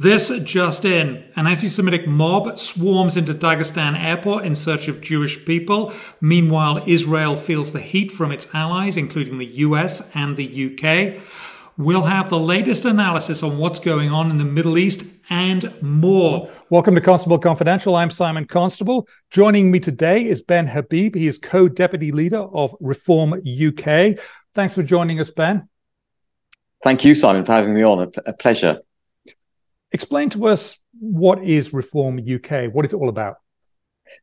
This just in. An anti-Semitic mob swarms into Dagestan airport in search of Jewish people. Meanwhile, Israel feels the heat from its allies, including the US and the UK. We'll have the latest analysis on what's going on in the Middle East and more. Welcome to Constable Confidential. I'm Simon Constable. Joining me today is Ben Habib. He is co-deputy leader of Reform UK. Thanks for joining us, Ben. Thank you, Simon, for having me on. A, pleasure. Explain to us what is Reform UK? What is it all about?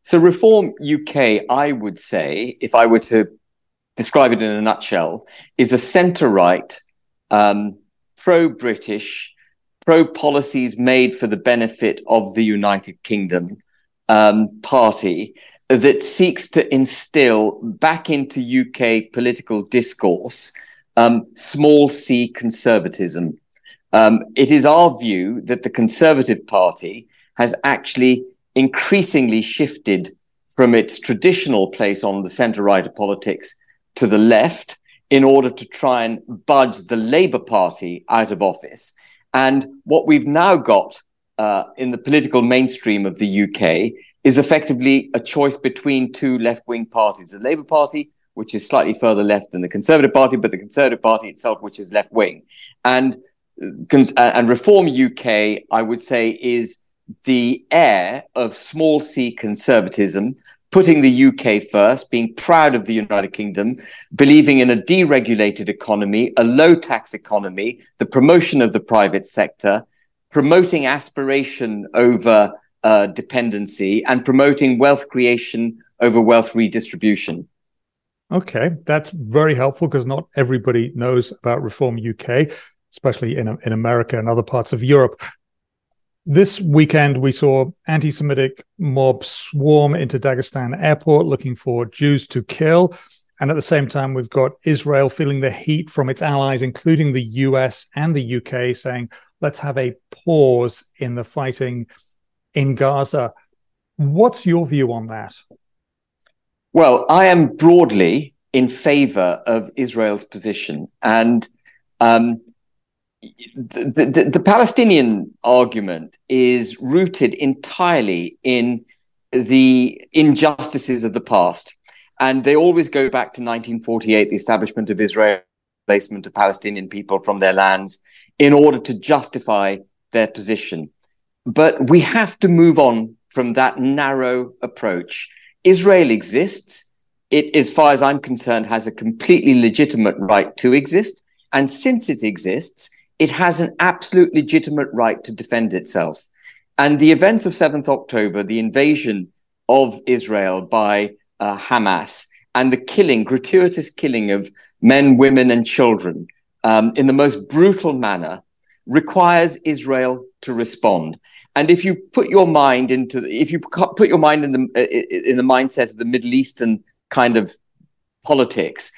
So, Reform UK, I would say, if I were to describe it in a nutshell, is a centre right, um, pro British, pro policies made for the benefit of the United Kingdom um, party that seeks to instill back into UK political discourse um, small c conservatism. Um, it is our view that the Conservative Party has actually increasingly shifted from its traditional place on the centre right of politics to the left in order to try and budge the Labour Party out of office. And what we've now got uh, in the political mainstream of the UK is effectively a choice between two left wing parties the Labour Party, which is slightly further left than the Conservative Party, but the Conservative Party itself, which is left wing. And and Reform UK, I would say, is the heir of small c conservatism, putting the UK first, being proud of the United Kingdom, believing in a deregulated economy, a low tax economy, the promotion of the private sector, promoting aspiration over uh, dependency, and promoting wealth creation over wealth redistribution. Okay, that's very helpful because not everybody knows about Reform UK especially in, in America and other parts of Europe. This weekend, we saw anti Semitic mobs swarm into Dagestan airport looking for Jews to kill. And at the same time, we've got Israel feeling the heat from its allies, including the US and the UK, saying, let's have a pause in the fighting in Gaza. What's your view on that? Well, I am broadly in favor of Israel's position. And um, the, the, Palestinian argument is rooted entirely in the injustices of the past. And they always go back to 1948, the establishment of Israel, placement of Palestinian people from their lands in order to justify their position. But we have to move on from that narrow approach. Israel exists. It, as far as I'm concerned, has a completely legitimate right to exist. And since it exists, it has an absolute legitimate right to defend itself. And the events of 7th October, the invasion of Israel by uh, Hamas, and the killing, gratuitous killing of men, women, and children um, in the most brutal manner, requires Israel to respond. And if you put your mind into, if you put your mind in the in the mindset of the Middle Eastern kind of politics,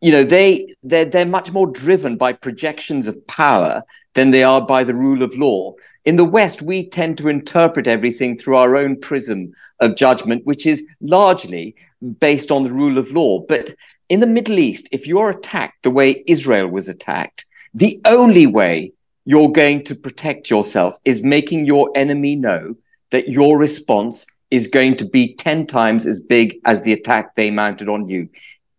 you know they they're, they're much more driven by projections of power than they are by the rule of law. In the west we tend to interpret everything through our own prism of judgment which is largely based on the rule of law. But in the middle east if you're attacked the way israel was attacked the only way you're going to protect yourself is making your enemy know that your response is going to be 10 times as big as the attack they mounted on you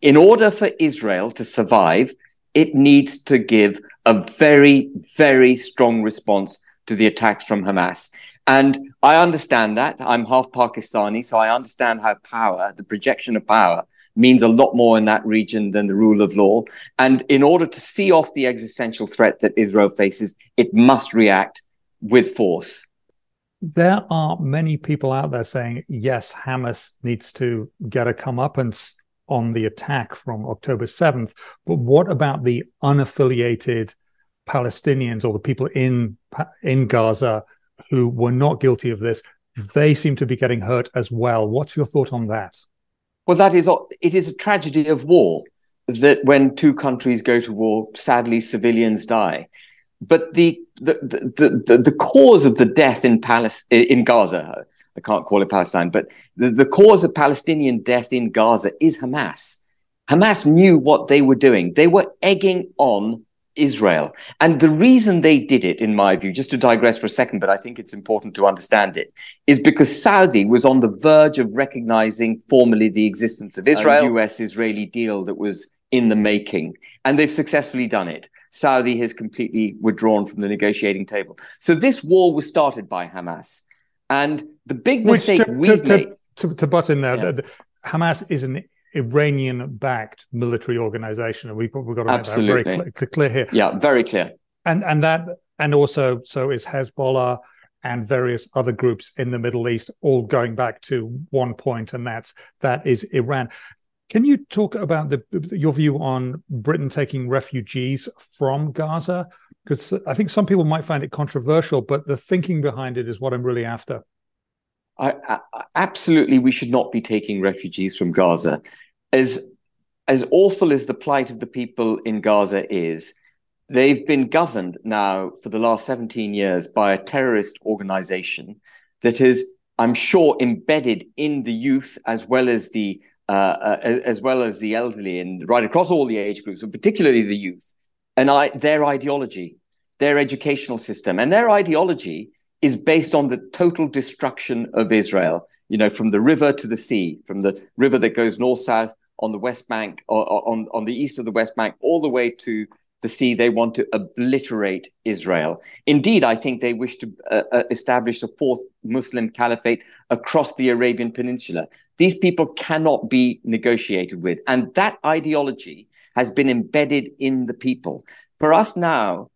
in order for Israel to survive, it needs to give a very, very strong response to the attacks from Hamas. And I understand that. I'm half Pakistani, so I understand how power, the projection of power, means a lot more in that region than the rule of law. And in order to see off the existential threat that Israel faces, it must react with force. There are many people out there saying, yes, Hamas needs to get a comeuppance on the attack from October 7th. But what about the unaffiliated Palestinians or the people in in Gaza who were not guilty of this? They seem to be getting hurt as well. What's your thought on that? Well, that is it is a tragedy of war that when two countries go to war, sadly civilians die. But the the the the, the cause of the death in Palestine in Gaza, I can't call it Palestine, but the, the cause of Palestinian death in Gaza is Hamas. Hamas knew what they were doing. They were egging on Israel. And the reason they did it, in my view, just to digress for a second, but I think it's important to understand it, is because Saudi was on the verge of recognizing formally the existence of Israel, a US Israeli deal that was in the making. And they've successfully done it. Saudi has completely withdrawn from the negotiating table. So this war was started by Hamas. And the big mistake to, we've to, made. To, to, butt in there, yeah. the, the, Hamas is an Iranian backed military organization. And we, we've got to make Absolutely. that very clear, clear here. Yeah, very clear. And, and that, and also, so is Hezbollah and various other groups in the Middle East, all going back to one point, and that's that is Iran. Can you talk about the, your view on Britain taking refugees from Gaza? Because I think some people might find it controversial, but the thinking behind it is what I'm really after. I, I, absolutely, we should not be taking refugees from Gaza. As as awful as the plight of the people in Gaza is, they've been governed now for the last 17 years by a terrorist organization that has, I'm sure, embedded in the youth as well as the uh, uh, as well as the elderly and right across all the age groups, but particularly the youth, and I, their ideology, their educational system, and their ideology is based on the total destruction of Israel. You know, from the river to the sea, from the river that goes north south on the West Bank, or, or on on the east of the West Bank, all the way to the sea. They want to obliterate Israel. Indeed, I think they wish to uh, uh, establish a fourth Muslim caliphate across the Arabian Peninsula. These people cannot be negotiated with. And that ideology has been embedded in the people. For us now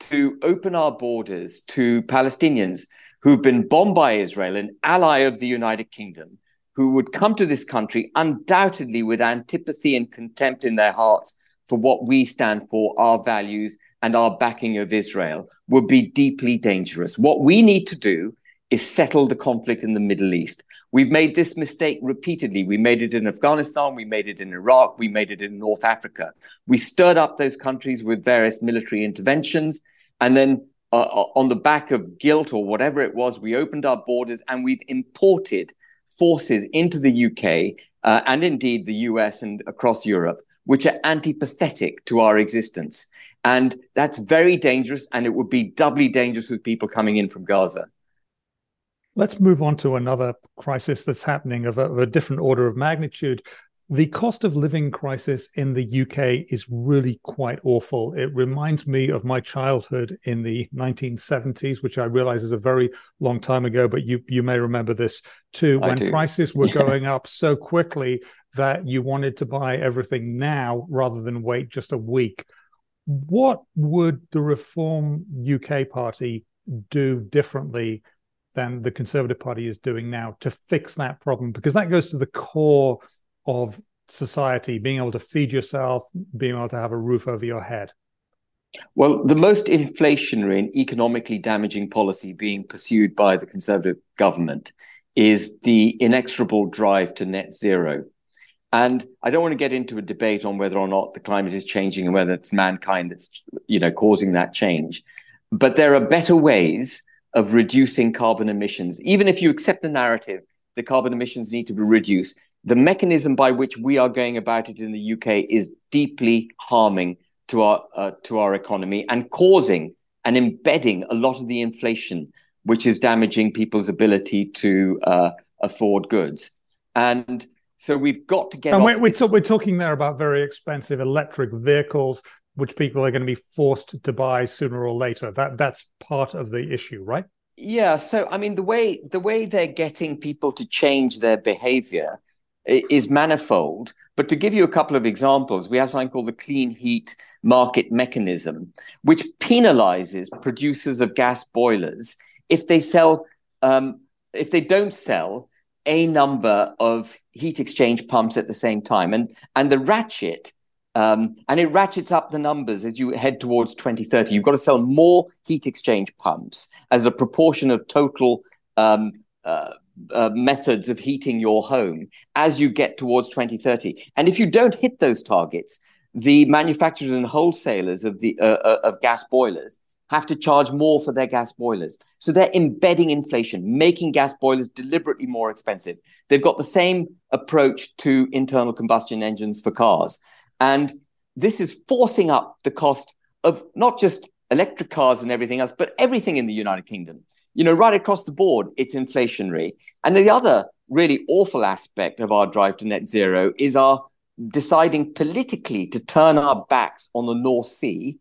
to open our borders to Palestinians who've been bombed by Israel, an ally of the United Kingdom, who would come to this country undoubtedly with antipathy and contempt in their hearts for what we stand for, our values, and our backing of Israel would be deeply dangerous. What we need to do is settle the conflict in the Middle East. We've made this mistake repeatedly. We made it in Afghanistan, we made it in Iraq, we made it in North Africa. We stirred up those countries with various military interventions. And then, uh, uh on the back of guilt or whatever it was, we opened our borders and we've imported forces into the UK uh, and indeed the US and across Europe which are antipathetic to our existence. And that's very dangerous. And it would be doubly dangerous with people coming in from Gaza. Let's move on to another crisis that's happening of a, of a different order of magnitude. The cost of living crisis in the UK is really quite awful. It reminds me of my childhood in the 1970s, which I realize is a very long time ago, but you you may remember this too, when prices were going up so quickly that you wanted to buy everything now rather than wait just a week. What would the Reform UK Party do differently than the Conservative Party is doing now to fix that problem? Because that goes to the core of society, being able to feed yourself, being able to have a roof over your head? Well, the most inflationary and economically damaging policy being pursued by the Conservative government is the inexorable drive to net zero. And I don't want to get into a debate on whether or not the climate is changing and whether it's mankind that's, you know, causing that change. But there are better ways of reducing carbon emissions. Even if you accept the narrative that carbon emissions need to be reduced, the mechanism by which we are going about it in the UK is deeply harming to our uh, to our economy and causing and embedding a lot of the inflation, which is damaging people's ability to uh, afford goods. And so we've got to get. And we're, we're, we're talking there about very expensive electric vehicles, which people are going to be forced to buy sooner or later. That that's part of the issue, right? Yeah. So I mean, the way the way they're getting people to change their behavior is manifold. But to give you a couple of examples, we have something called the clean heat market mechanism, which penalizes producers of gas boilers if they sell, um, if they don't sell a number of heat exchange pumps at the same time. And, and the ratchet, um, and it ratchets up the numbers as you head towards 2030. You've got to sell more heat exchange pumps as a proportion of total um, uh, uh, methods of heating your home as you get towards 2030. And if you don't hit those targets, the manufacturers and wholesalers of the uh, uh, of gas boilers have to charge more for their gas boilers. So they're embedding inflation, making gas boilers deliberately more expensive. They've got the same approach to internal combustion engines for cars. And this is forcing up the cost of not just electric cars and everything else, but everything in the United Kingdom. You know, right across the board, it's inflationary. And the other really awful aspect of our drive to net zero is our deciding politically to turn our backs on the North Sea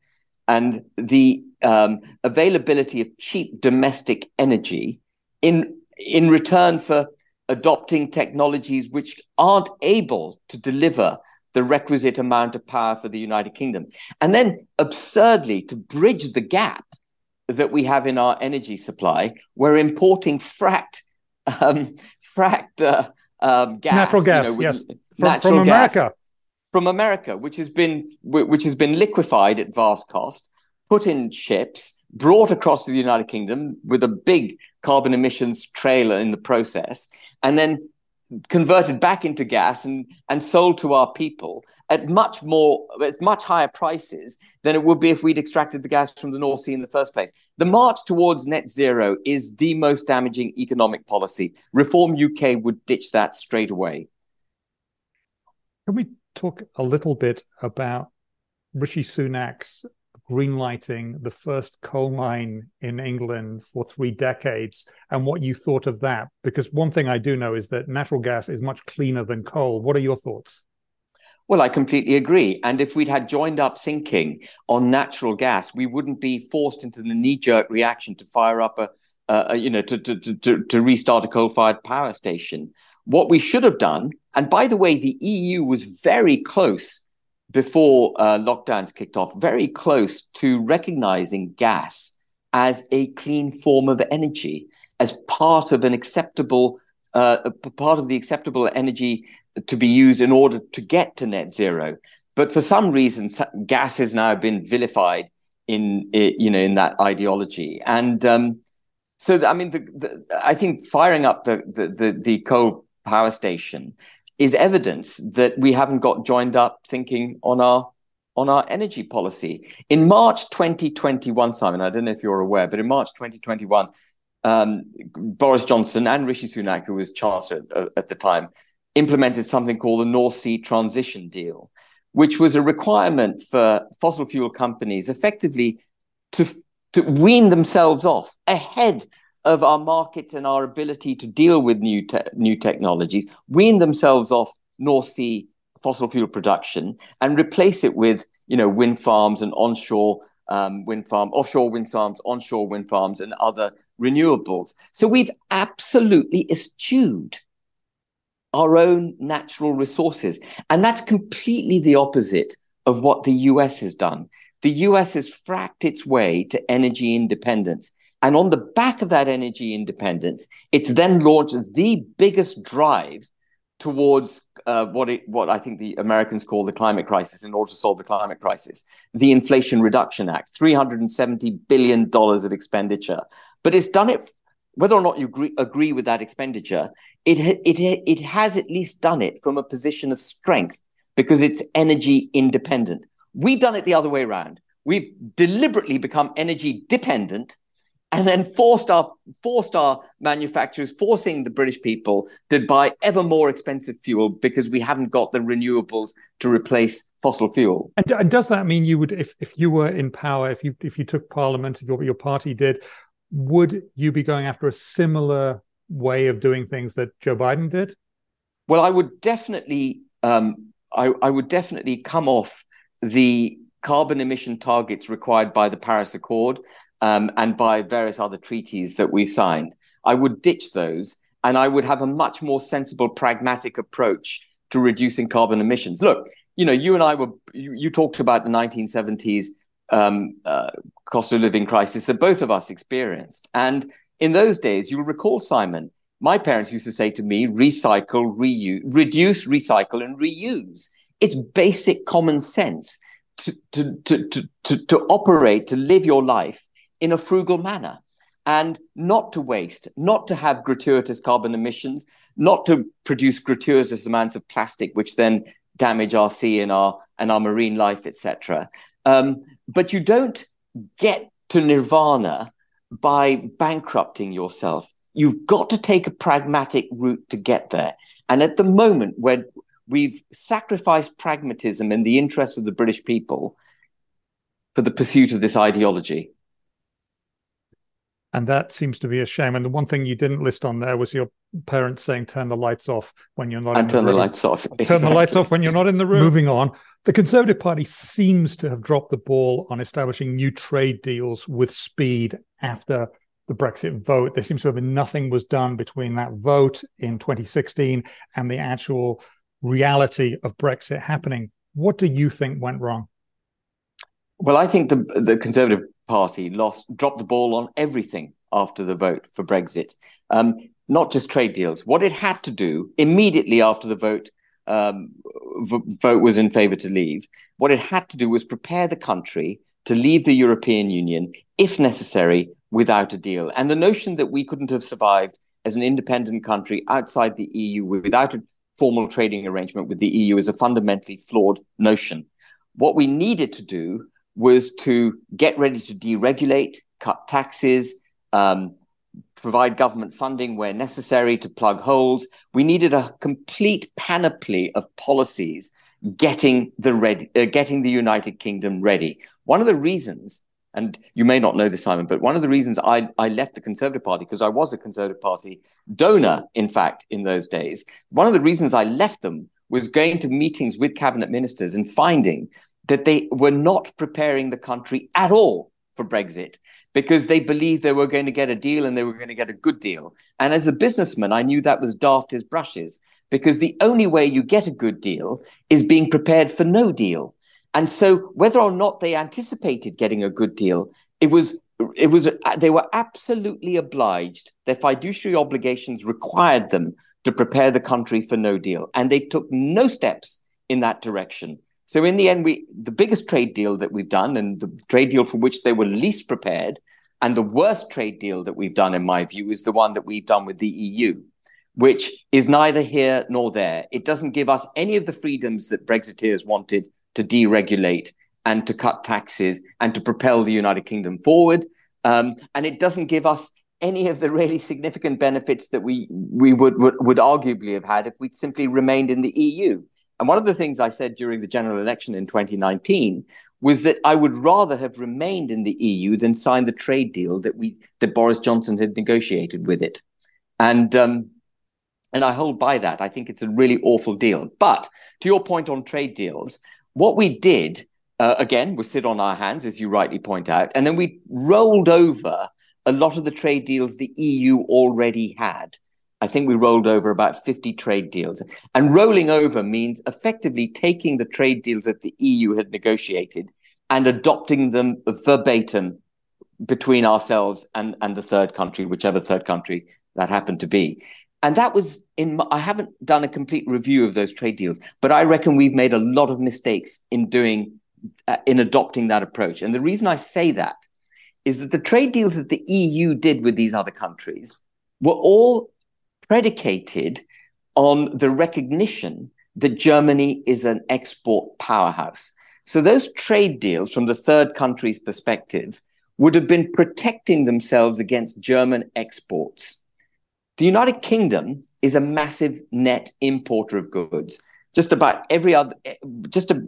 and the um, availability of cheap domestic energy in in return for adopting technologies which aren't able to deliver the requisite amount of power for the United Kingdom. And then absurdly, to bridge the gap that we have in our energy supply, we're importing fracked, um, fracked uh, um, gas, natural gas, you know, yes, from, from America, from America, which has been which has been liquefied at vast cost, put in ships, brought across to the United Kingdom with a big carbon emissions trailer in the process, and then converted back into gas and, and sold to our people at much more at much higher prices than it would be if we'd extracted the gas from the North Sea in the first place. The march towards net zero is the most damaging economic policy. Reform UK would ditch that straight away. Can we talk a little bit about Rishi Sunak's greenlighting the first coal mine in England for three decades and what you thought of that. Because one thing I do know is that natural gas is much cleaner than coal. What are your thoughts? Well, I completely agree. And if we'd had joined up thinking on natural gas, we wouldn't be forced into the knee jerk reaction to fire up a, you know, to, to, to, to restart a coal fired power station. What we should have done, and by the way, the EU was very close before uh, lockdowns kicked off, very close to recognizing gas as a clean form of energy, as part of an acceptable, uh, part of the acceptable energy to be used in order to get to net zero. But for some reason, gas has now been vilified in you know in that ideology, and um, so I mean, the, the, I think firing up the the the, the coal power station is evidence that we haven't got joined up thinking on our on our energy policy. In March 2021, Simon, I don't know if you're aware, but in March 2021, um, Boris Johnson and Rishi Sunak, who was Chancellor at, at the time, implemented something called the North Sea Transition Deal, which was a requirement for fossil fuel companies effectively to, to wean themselves off ahead of our markets and our ability to deal with new te- new technologies, wean themselves off North Sea fossil fuel production and replace it with you know wind farms and onshore um, wind farm, offshore wind farms, onshore wind farms, and other renewables. So we've absolutely eschewed our own natural resources, and that's completely the opposite of what the US has done. The US has fracked its way to energy independence and on the back of that energy independence, it's then launched the biggest drive towards uh, what it, what I think the Americans call the climate crisis in order to solve the climate crisis, the Inflation Reduction Act, three hundred and seventy billion dollars of expenditure. But it's done it. Whether or not you agree, agree with that expenditure, it it it has at least done it from a position of strength because it's energy independent. We've done it the other way around. We've deliberately become energy dependent and then forced our forced our manufacturers, forcing the British people to buy ever more expensive fuel because we haven't got the renewables to replace fossil fuel. And, and does that mean you would, if if you were in power, if you if you took Parliament, if your your party did, would you be going after a similar way of doing things that Joe Biden did? Well, I would definitely, um, I, I would definitely come off the carbon emission targets required by the Paris Accord um, and by various other treaties that we've signed. I would ditch those and I would have a much more sensible, pragmatic approach to reducing carbon emissions. Look, you know, you and I were, you, you talked about the 1970s um, uh, cost of living crisis that both of us experienced. And in those days, you'll recall, Simon, my parents used to say to me, recycle, reuse, reduce, recycle, and reuse. It's basic common sense to, to, to, to, to, to operate, to live your life in a frugal manner and not to waste, not to have gratuitous carbon emissions, not to produce gratuitous amounts of plastic, which then damage our sea and our and our marine life, etc. Um, but you don't get to nirvana by bankrupting yourself. You've got to take a pragmatic route to get there. And at the moment where we've sacrificed pragmatism in the interests of the British people, for the pursuit of this ideology. And that seems to be a shame. And the one thing you didn't list on there was your parents saying, turn the lights off when you're not and in the, the the lights off. Turn the lights off when you're not in the room. Moving on. The Conservative Party seems to have dropped the ball on establishing new trade deals with speed after the Brexit vote. There seems to have been nothing was done between that vote in 2016 and the actual reality of Brexit happening. What do you think went wrong? Well, I think the the Conservative Party lost dropped the ball on everything after the vote for Brexit. Um, not just trade deals. What it had to do immediately after the vote um, v- vote was in favour to leave. What it had to do was prepare the country to leave the European Union, if necessary, without a deal. And the notion that we couldn't have survived as an independent country outside the EU without a formal trading arrangement with the EU is a fundamentally flawed notion. What we needed to do was to get ready to deregulate, cut taxes, um, provide government funding where necessary to plug holes. We needed a complete panoply of policies getting the ready, uh, getting the United Kingdom ready. One of the reasons, and you may not know this, Simon, but one of the reasons I, I left the Conservative Party because I was a Conservative Party donor, in fact, in those days. One of the reasons I left them was going to meetings with cabinet ministers and finding that they were not preparing the country at all for Brexit because they believed they were going to get a deal and they were going to get a good deal. And as a businessman, I knew that was daft as brushes because the only way you get a good deal is being prepared for no deal. And so whether or not they anticipated getting a good deal, it was it was they were absolutely obliged. Their fiduciary obligations required them to prepare the country for no deal, and they took no steps in that direction. So in the end, we the biggest trade deal that we've done, and the trade deal for which they were least prepared, and the worst trade deal that we've done, in my view, is the one that we've done with the EU, which is neither here nor there. It doesn't give us any of the freedoms that Brexiteers wanted to deregulate and to cut taxes and to propel the United Kingdom forward. Um, and it doesn't give us any of the really significant benefits that we we would, would would arguably have had if we'd simply remained in the EU. And one of the things I said during the general election in 2019 was that I would rather have remained in the EU than signed the trade deal that we that Boris Johnson had negotiated with it. And um, and I hold by that. I think it's a really awful deal. But to your point on trade deals, what we did uh, again was sit on our hands, as you rightly point out, and then we rolled over a lot of the trade deals the EU already had. I think we rolled over about 50 trade deals. And rolling over means effectively taking the trade deals that the EU had negotiated and adopting them verbatim between ourselves and, and the third country, whichever third country that happened to be. And that was in, I haven't done a complete review of those trade deals, but I reckon we've made a lot of mistakes in doing, uh, in adopting that approach. And the reason I say that is that the trade deals that the EU did with these other countries were all predicated on the recognition that Germany is an export powerhouse. So those trade deals from the third country's perspective would have been protecting themselves against German exports. The United Kingdom is a massive net importer of goods. Just about every other, just a,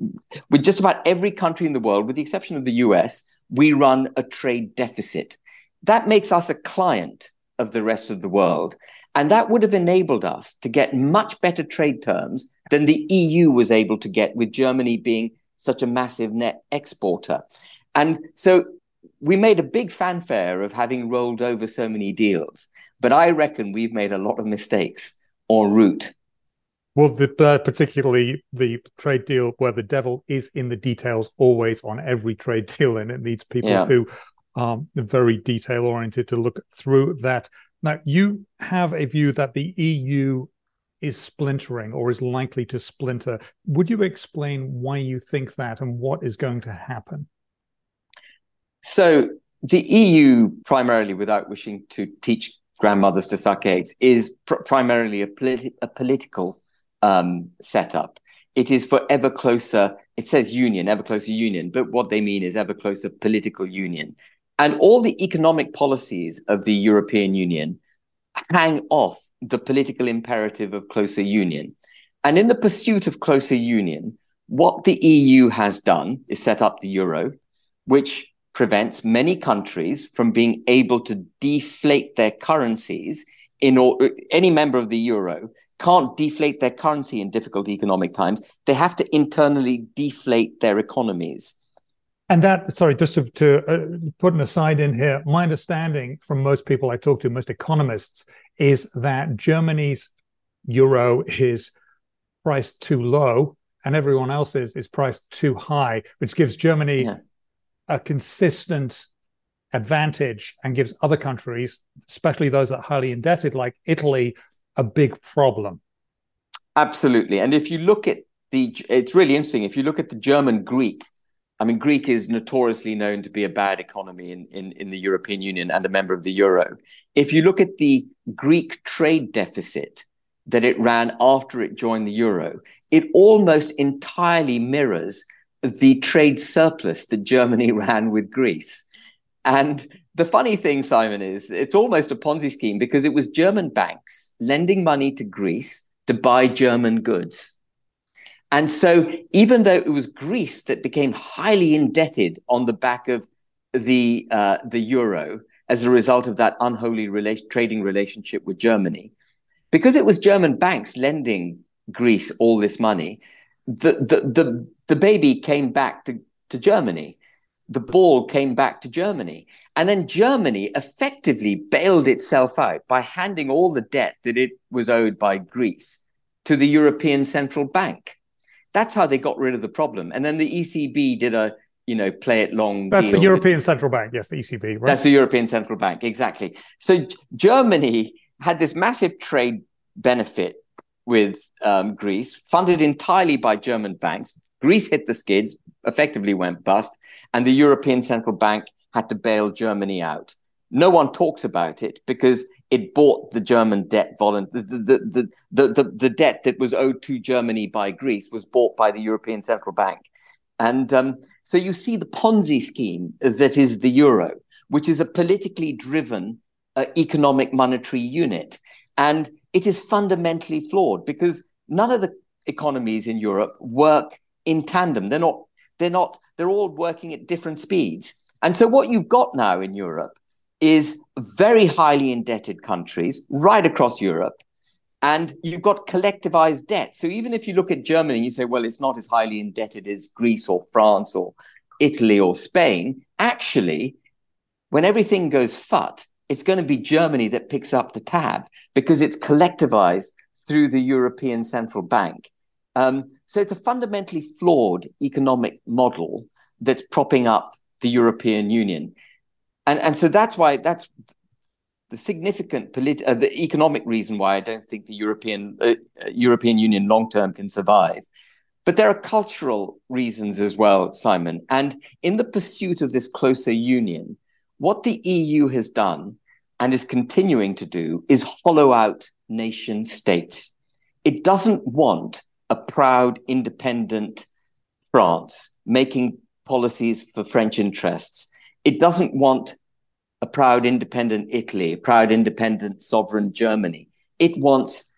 with just about every country in the world, with the exception of the US, we run a trade deficit. That makes us a client of the rest of the world. And that would have enabled us to get much better trade terms than the EU was able to get, with Germany being such a massive net exporter. And so we made a big fanfare of having rolled over so many deals. But I reckon we've made a lot of mistakes en route. Well, the, uh, particularly the trade deal where the devil is in the details always on every trade deal, and it needs people yeah. who are very detail oriented to look through that. Now, you have a view that the EU is splintering or is likely to splinter. Would you explain why you think that and what is going to happen? So, the EU, primarily, without wishing to teach grandmothers to suck eggs, is pr- primarily a, politi- a political um, setup. It is for ever closer, it says union, ever closer union, but what they mean is ever closer political union. And all the economic policies of the European Union hang off the political imperative of closer union. And in the pursuit of closer union, what the EU has done is set up the euro. which prevents many countries from being able to deflate their currencies in or, any member of the euro can't deflate their currency in difficult economic times. They have to internally deflate their economies. And that, sorry, just to, to uh, put an aside in here, my understanding from most people I talk to, most economists, is that Germany's euro is priced too low and everyone else's is priced too high, which gives Germany yeah. a consistent advantage and gives other countries, especially those that are highly indebted, like Italy, a big problem. Absolutely. And if you look at the, it's really interesting. If you look at the German Greek, I mean, Greek is notoriously known to be a bad economy in, in, in the European Union and a member of the euro. If you look at the Greek trade deficit that it ran after it joined the euro, it almost entirely mirrors the trade surplus that Germany ran with Greece. And the funny thing, Simon, is it's almost a Ponzi scheme because it was German banks lending money to Greece to buy German goods. And so, even though it was Greece that became highly indebted on the back of the uh, the euro as a result of that unholy rela- trading relationship with Germany, because it was German banks lending Greece all this money, the the the, the baby came back to, to Germany the ball came back to Germany. And then Germany effectively bailed itself out by handing all the debt that it was owed by Greece to the European Central Bank. That's how they got rid of the problem. And then the ECB did a, you know, play it long. That's the European Central Bank. Yes, the ECB. Right? That's the European Central Bank. Exactly. So Germany had this massive trade benefit with um, Greece, funded entirely by German banks. Greece hit the skids, effectively went bust and the European Central Bank had to bail Germany out. No one talks about it because it bought the German debt the, the, the, the, the debt that was owed to Germany by Greece was bought by the European Central Bank. And um, so you see the Ponzi scheme that is the euro, which is a politically driven uh, economic monetary unit. And it is fundamentally flawed because none of the economies in Europe work in tandem. They're not they're not, they're all working at different speeds. And so what you've got now in Europe is very highly indebted countries right across Europe. And you've got collectivized debt. So even if you look at Germany, and you say, well, it's not as highly indebted as Greece or France or Italy or Spain. Actually, when everything goes fut, it's going to be Germany that picks up the tab because it's collectivized through the European Central Bank. Um, so it's a fundamentally flawed economic model that's propping up the European Union. And, and so that's why that's the significant polit- uh, the economic reason why I don't think the European uh, European Union long term can survive. But there are cultural reasons as well, Simon. And in the pursuit of this closer union, what the EU has done and is continuing to do is hollow out nation states. It doesn't want a proud, independent France making policies for French interests. It doesn't want a proud, independent Italy, a proud, independent, sovereign Germany. It wants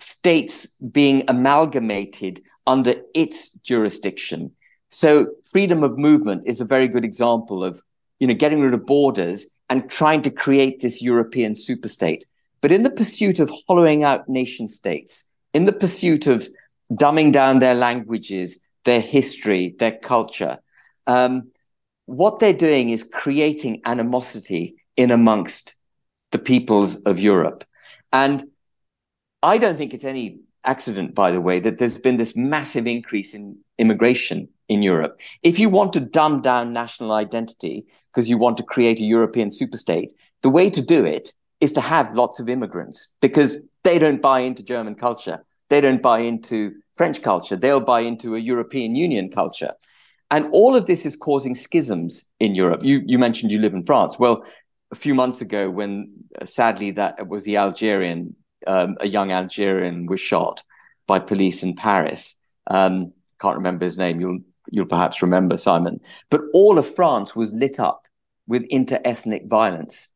states being amalgamated under its jurisdiction. So freedom of movement is a very good example of, you know, getting rid of borders and trying to create this European superstate. But in the pursuit of hollowing out nation states, in the pursuit of dumbing down their languages, their history, their culture, um, what they're doing is creating animosity in amongst the peoples of Europe. And I don't think it's any accident, by the way, that there's been this massive increase in immigration in Europe. If you want to dumb down national identity because you want to create a European superstate, the way to do it is to have lots of immigrants because they don't buy into German culture. They don't buy into French culture. They'll buy into a European Union culture. And all of this is causing schisms in Europe. You, you mentioned you live in France. Well, a few months ago, when uh, sadly that was the Algerian, um, a young Algerian was shot by police in Paris. Um, can't remember his name. You'll you'll perhaps remember Simon. But all of France was lit up with inter-ethnic violence,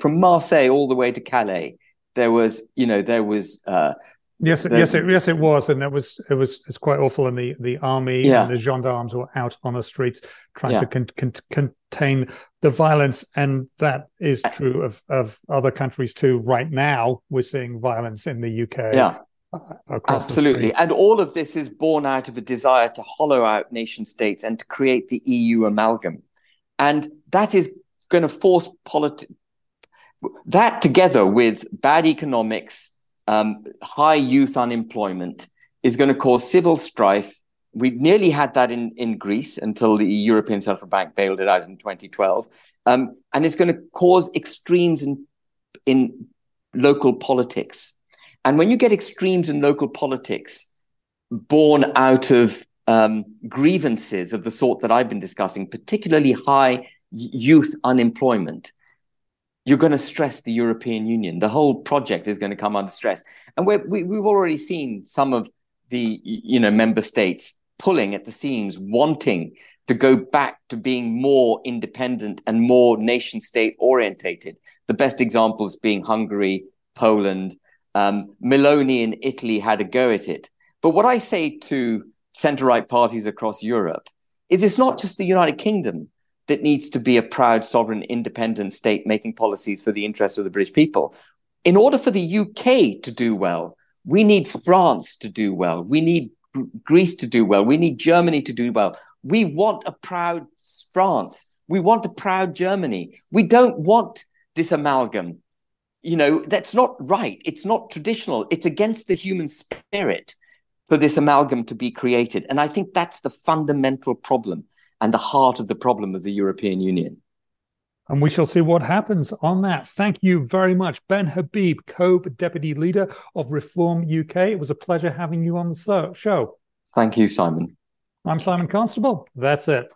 from Marseille all the way to Calais. There was, you know, there was uh, Yes, the, yes, it, yes, it was, and it was it was it's quite awful. And the the army yeah. and the gendarmes were out on the streets trying yeah. to con, con, contain the violence, and that is true of of other countries too. Right now, we're seeing violence in the UK. Yeah, uh, absolutely, and all of this is born out of a desire to hollow out nation states and to create the EU amalgam, and that is going to force politics. That together with bad economics um, high youth unemployment is going to cause civil strife. We nearly had that in, in Greece until the European Central Bank bailed it out in 2012. Um, and it's going to cause extremes in, in local politics. And when you get extremes in local politics born out of um, grievances of the sort that I've been discussing, particularly high youth unemployment, you're going to stress the European Union. The whole project is going to come under stress. And we we've already seen some of the you know member states pulling at the seams, wanting to go back to being more independent and more nation state orientated. The best examples being Hungary, Poland, um, Meloni in Italy had a go at it. But what I say to centre right parties across Europe is it's not just the United Kingdom that needs to be a proud, sovereign, independent state making policies for the interests of the British people. In order for the UK to do well, we need France to do well. We need Greece to do well. We need Germany to do well. We want a proud France. We want a proud Germany. We don't want this amalgam. You know, that's not right. It's not traditional. It's against the human spirit for this amalgam to be created. And I think that's the fundamental problem and the heart of the problem of the European Union. And we shall see what happens on that. Thank you very much, Ben Habib, co deputy leader of Reform UK. It was a pleasure having you on the show. Thank you, Simon. I'm Simon Constable. That's it.